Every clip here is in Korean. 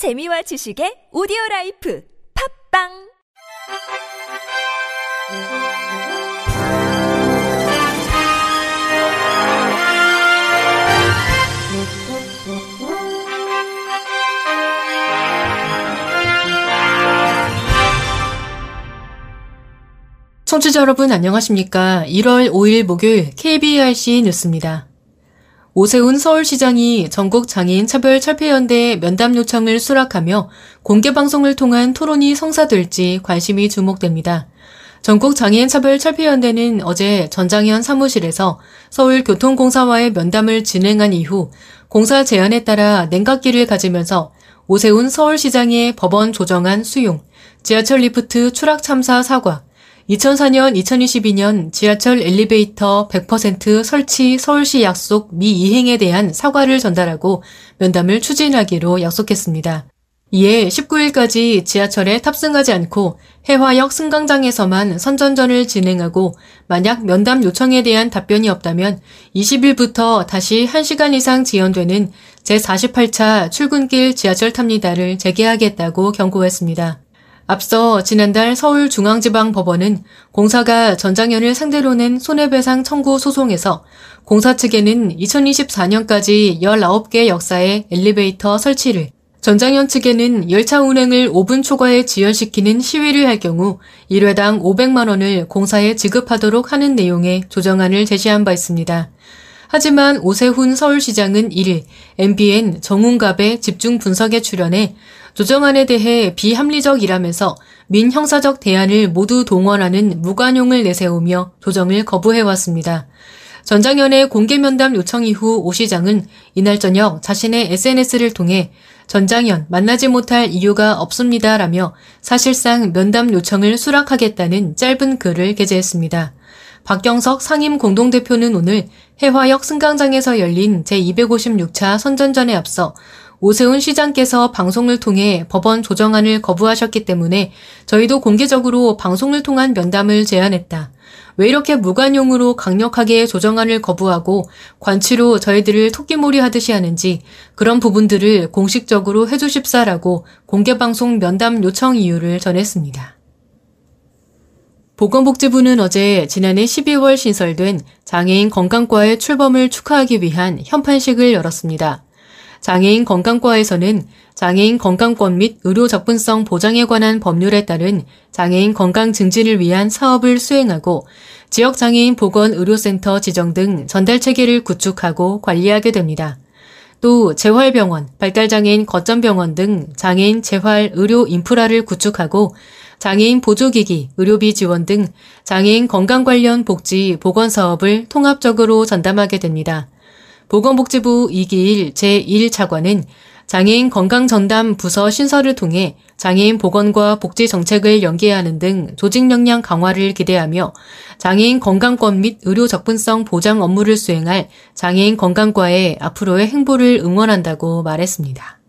재미와 지식의 오디오 라이프 팝빵 청취자 여러분 안녕하십니까? 1월 5일 목요일 KBRC 뉴스입니다. 오세훈 서울시장이 전국 장애인 차별 철폐연대 면담 요청을 수락하며 공개 방송을 통한 토론이 성사될지 관심이 주목됩니다. 전국 장애인 차별 철폐연대는 어제 전장현 사무실에서 서울교통공사와의 면담을 진행한 이후 공사 제안에 따라 냉각기를 가지면서 오세훈 서울시장의 법원 조정안 수용, 지하철 리프트 추락 참사 사과, 2004년, 2022년 지하철 엘리베이터 100% 설치 서울시 약속 미이행에 대한 사과를 전달하고 면담을 추진하기로 약속했습니다. 이에 19일까지 지하철에 탑승하지 않고 해화역 승강장에서만 선전전을 진행하고 만약 면담 요청에 대한 답변이 없다면 20일부터 다시 1시간 이상 지연되는 제48차 출근길 지하철 탑니다를 재개하겠다고 경고했습니다. 앞서 지난달 서울중앙지방법원은 공사가 전장현을 상대로 낸 손해배상 청구 소송에서 공사 측에는 2024년까지 19개 역사의 엘리베이터 설치를 전장현 측에는 열차 운행을 5분 초과에 지연시키는 시위를 할 경우 1회당 500만 원을 공사에 지급하도록 하는 내용의 조정안을 제시한 바 있습니다. 하지만 오세훈 서울시장은 1일 MBN 정운갑의 집중 분석에 출연해 조정안에 대해 비합리적이라면서 민형사적 대안을 모두 동원하는 무관용을 내세우며 조정을 거부해왔습니다. 전장현의 공개 면담 요청 이후 오 시장은 이날 저녁 자신의 SNS를 통해 전장현 만나지 못할 이유가 없습니다라며 사실상 면담 요청을 수락하겠다는 짧은 글을 게재했습니다. 박경석 상임 공동대표는 오늘 해화역 승강장에서 열린 제256차 선전전에 앞서 오세훈 시장께서 방송을 통해 법원 조정안을 거부하셨기 때문에 저희도 공개적으로 방송을 통한 면담을 제안했다. 왜 이렇게 무관용으로 강력하게 조정안을 거부하고 관치로 저희들을 토끼몰이 하듯이 하는지 그런 부분들을 공식적으로 해주십사라고 공개방송 면담 요청 이유를 전했습니다. 보건복지부는 어제 지난해 12월 신설된 장애인 건강과의 출범을 축하하기 위한 현판식을 열었습니다. 장애인 건강과에서는 장애인 건강권 및 의료 접근성 보장에 관한 법률에 따른 장애인 건강 증진을 위한 사업을 수행하고 지역 장애인 보건 의료센터 지정 등 전달 체계를 구축하고 관리하게 됩니다. 또 재활병원, 발달장애인 거점병원 등 장애인 재활 의료 인프라를 구축하고 장애인 보조기기, 의료비 지원 등 장애인 건강 관련 복지 보건 사업을 통합적으로 전담하게 됩니다. 보건복지부 이기일 제1차관은 장애인 건강전담 부서 신설을 통해 장애인 보건과 복지 정책을 연계하는 등 조직 역량 강화를 기대하며 장애인 건강권 및 의료 접근성 보장 업무를 수행할 장애인 건강과의 앞으로의 행보를 응원한다고 말했습니다.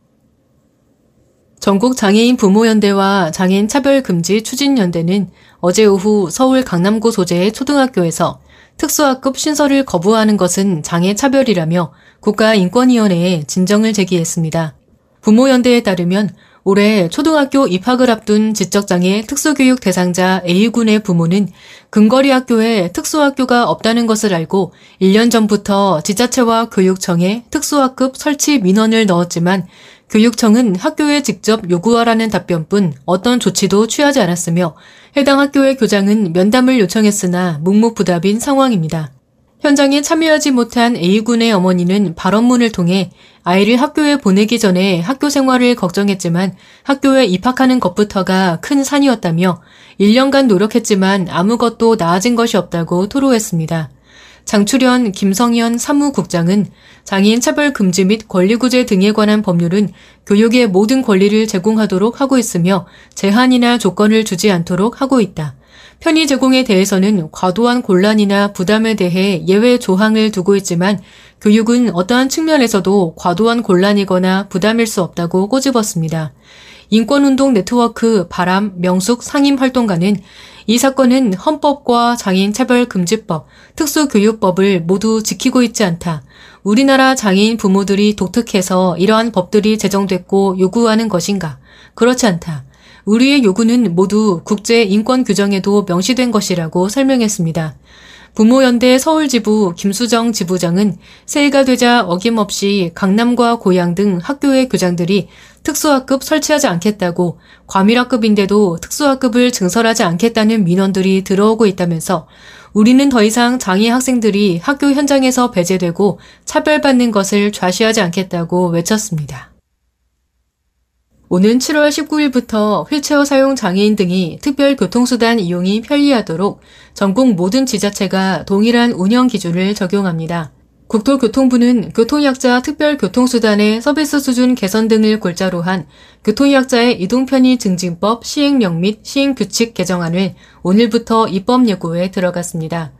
전국 장애인 부모연대와 장애인 차별금지 추진연대는 어제 오후 서울 강남구 소재의 초등학교에서 특수학급 신설을 거부하는 것은 장애 차별이라며 국가인권위원회에 진정을 제기했습니다. 부모연대에 따르면 올해 초등학교 입학을 앞둔 지적장애 특수교육 대상자 A군의 부모는 근거리 학교에 특수학교가 없다는 것을 알고 1년 전부터 지자체와 교육청에 특수학급 설치 민원을 넣었지만 교육청은 학교에 직접 요구하라는 답변뿐 어떤 조치도 취하지 않았으며 해당 학교의 교장은 면담을 요청했으나 묵묵부답인 상황입니다. 현장에 참여하지 못한 A군의 어머니는 발언문을 통해 아이를 학교에 보내기 전에 학교 생활을 걱정했지만 학교에 입학하는 것부터가 큰 산이었다며 1년간 노력했지만 아무것도 나아진 것이 없다고 토로했습니다. 장출현 김성현 사무국장은 장애인 차별 금지 및 권리구제 등에 관한 법률은 교육의 모든 권리를 제공하도록 하고 있으며 제한이나 조건을 주지 않도록 하고 있다. 편의 제공에 대해서는 과도한 곤란이나 부담에 대해 예외 조항을 두고 있지만 교육은 어떠한 측면에서도 과도한 곤란이거나 부담일 수 없다고 꼬집었습니다. 인권운동 네트워크 바람 명숙 상임활동가는 이 사건은 헌법과 장애인 차별금지법, 특수교육법을 모두 지키고 있지 않다. 우리나라 장애인 부모들이 독특해서 이러한 법들이 제정됐고 요구하는 것인가? 그렇지 않다. 우리의 요구는 모두 국제 인권 규정에도 명시된 것이라고 설명했습니다. 부모연대 서울지부 김수정 지부장은 새해가 되자 어김없이 강남과 고양 등 학교의 교장들이 특수학급 설치하지 않겠다고 과밀학급인데도 특수학급을 증설하지 않겠다는 민원들이 들어오고 있다면서 우리는 더 이상 장애 학생들이 학교 현장에서 배제되고 차별받는 것을 좌시하지 않겠다고 외쳤습니다. 오는 7월 19일부터 휠체어 사용 장애인 등이 특별 교통수단 이용이 편리하도록 전국 모든 지자체가 동일한 운영 기준을 적용합니다. 국토교통부는 교통약자 특별교통수단의 서비스 수준 개선 등을 골자로 한 교통약자의 이동편의 증진법 시행령 및 시행규칙 개정안을 오늘부터 입법 예고에 들어갔습니다.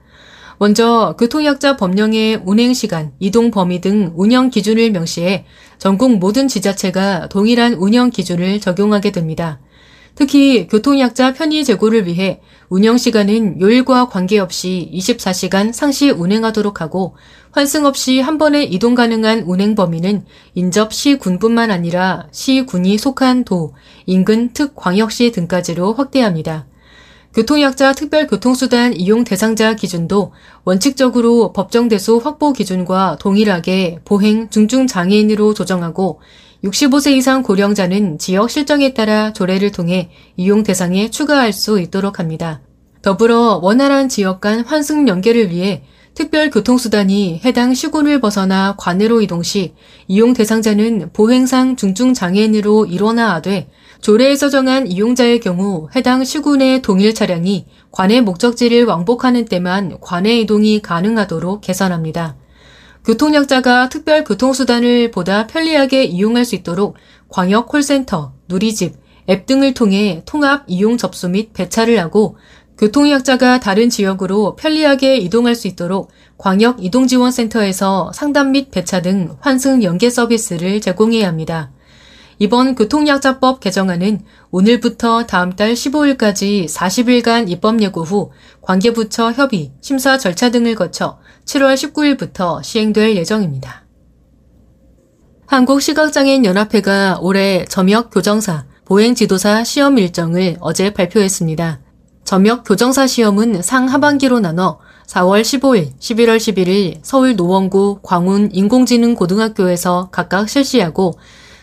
먼저 교통약자 법령의 운행시간, 이동 범위 등 운영 기준을 명시해 전국 모든 지자체가 동일한 운영 기준을 적용하게 됩니다. 특히 교통약자 편의 제고를 위해 운영 시간은 요일과 관계없이 24시간 상시 운행하도록 하고 환승 없이 한 번에 이동 가능한 운행 범위는 인접 시군뿐만 아니라 시군이 속한 도, 인근 특광역시 등까지로 확대합니다. 교통약자 특별교통수단 이용 대상자 기준도 원칙적으로 법정대수 확보 기준과 동일하게 보행 중증장애인으로 조정하고 65세 이상 고령자는 지역 실정에 따라 조례를 통해 이용 대상에 추가할 수 있도록 합니다. 더불어 원활한 지역 간 환승 연계를 위해 특별 교통수단이 해당 시군을 벗어나 관내로 이동 시 이용 대상자는 보행상 중증장애인으로 하되 조례에서 정한 이용자의 경우 해당 시군의 동일 차량이 관내 목적지를 왕복하는 때만 관내 이동이 가능하도록 개선합니다. 교통약자가 특별 교통수단을 보다 편리하게 이용할 수 있도록 광역 콜센터, 누리집, 앱 등을 통해 통합 이용 접수 및 배차를 하고 교통약자가 다른 지역으로 편리하게 이동할 수 있도록 광역 이동지원센터에서 상담 및 배차 등 환승 연계 서비스를 제공해야 합니다. 이번 교통약자법 개정안은 오늘부터 다음 달 15일까지 40일간 입법 예고 후 관계부처 협의, 심사 절차 등을 거쳐 7월 19일부터 시행될 예정입니다. 한국시각장애인연합회가 올해 점역 교정사, 보행지도사 시험 일정을 어제 발표했습니다. 점역 교정사 시험은 상하반기로 나눠 4월 15일, 11월 11일 서울 노원구 광운 인공지능 고등학교에서 각각 실시하고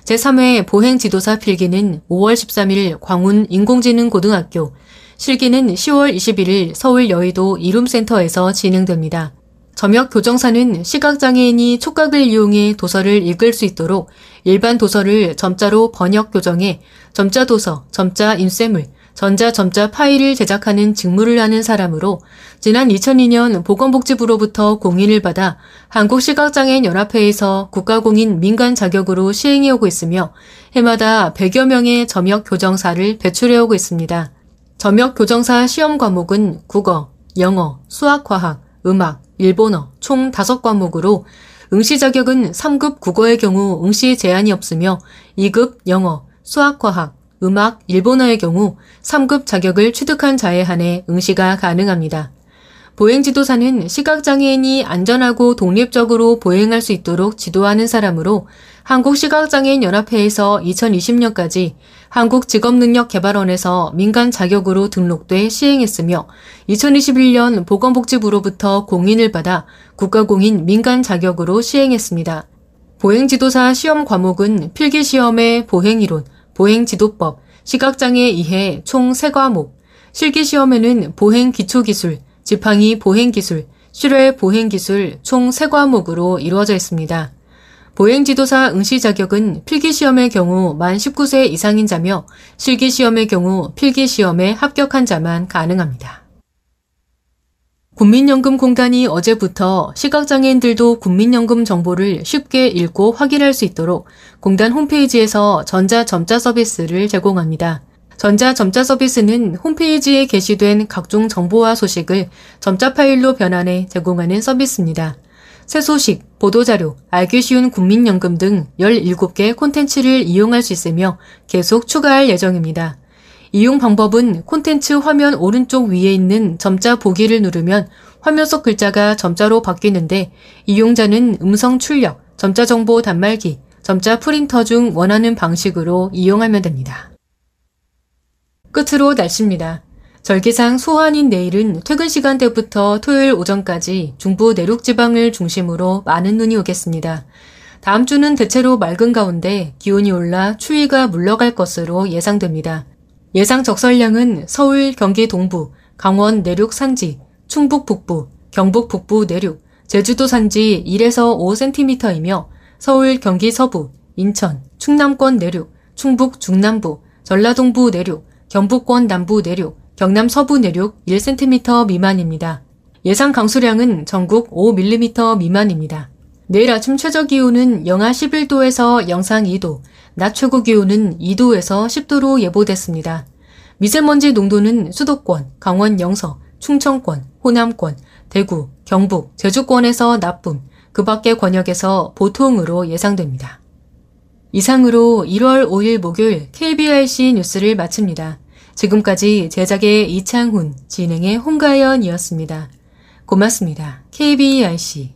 제3회 보행지도사 필기는 5월 13일 광운 인공지능고등학교, 실기는 10월 21일 서울 여의도 이룸센터에서 진행됩니다. 점역 교정사는 시각장애인이 촉각을 이용해 도서를 읽을 수 있도록 일반 도서를 점자로 번역 교정해 점자 도서, 점자 인쇄물, 전자점자 파일을 제작하는 직무를 하는 사람으로 지난 2002년 보건복지부로부터 공인을 받아 한국시각장애인 연합회에서 국가공인 민간 자격으로 시행해오고 있으며 해마다 100여 명의 점역 교정사를 배출해오고 있습니다. 점역 교정사 시험 과목은 국어, 영어, 수학과학, 음악, 일본어 총 5과목으로 응시 자격은 3급 국어의 경우 응시 제한이 없으며 2급 영어, 수학과학, 음악, 일본어의 경우 3급 자격을 취득한 자에 한해 응시가 가능합니다. 보행지도사는 시각장애인이 안전하고 독립적으로 보행할 수 있도록 지도하는 사람으로 한국시각장애인연합회에서 2020년까지 한국직업능력개발원에서 민간 자격으로 등록돼 시행했으며 2021년 보건복지부로부터 공인을 받아 국가공인 민간 자격으로 시행했습니다. 보행지도사 시험 과목은 필기시험의 보행이론, 보행지도법, 시각장애 이해 총 3과목, 실기시험에는 보행기초기술, 지팡이 보행기술, 실외 보행기술 총 3과목으로 이루어져 있습니다. 보행지도사 응시 자격은 필기시험의 경우 만 19세 이상인 자며 실기시험의 경우 필기시험에 합격한 자만 가능합니다. 국민연금공단이 어제부터 시각장애인들도 국민연금 정보를 쉽게 읽고 확인할 수 있도록 공단 홈페이지에서 전자점자 서비스를 제공합니다. 전자점자 서비스는 홈페이지에 게시된 각종 정보와 소식을 점자 파일로 변환해 제공하는 서비스입니다. 새 소식, 보도자료, 알기 쉬운 국민연금 등 17개 콘텐츠를 이용할 수 있으며 계속 추가할 예정입니다. 이용 방법은 콘텐츠 화면 오른쪽 위에 있는 점자 보기를 누르면 화면 속 글자가 점자로 바뀌는데 이용자는 음성 출력, 점자 정보 단말기, 점자 프린터 중 원하는 방식으로 이용하면 됩니다. 끝으로 날씨입니다. 절기상 소환인 내일은 퇴근 시간대부터 토요일 오전까지 중부 내륙 지방을 중심으로 많은 눈이 오겠습니다. 다음 주는 대체로 맑은 가운데 기온이 올라 추위가 물러갈 것으로 예상됩니다. 예상 적설량은 서울, 경기 동부, 강원 내륙 산지, 충북 북부, 경북 북부 내륙, 제주도 산지 1에서 5cm이며 서울, 경기 서부, 인천, 충남권 내륙, 충북 중남부, 전라동부 내륙, 경북권 남부 내륙, 경남 서부 내륙 1cm 미만입니다. 예상 강수량은 전국 5mm 미만입니다. 내일 아침 최저 기온은 영하 11도에서 영상 2도, 낮 최고 기온은 2도에서 10도로 예보됐습니다. 미세먼지 농도는 수도권, 강원 영서, 충청권, 호남권, 대구, 경북, 제주권에서 나쁨, 그 밖의 권역에서 보통으로 예상됩니다. 이상으로 1월 5일 목요일 KBRC 뉴스를 마칩니다. 지금까지 제작의 이창훈, 진행의 홍가연이었습니다. 고맙습니다. KBRC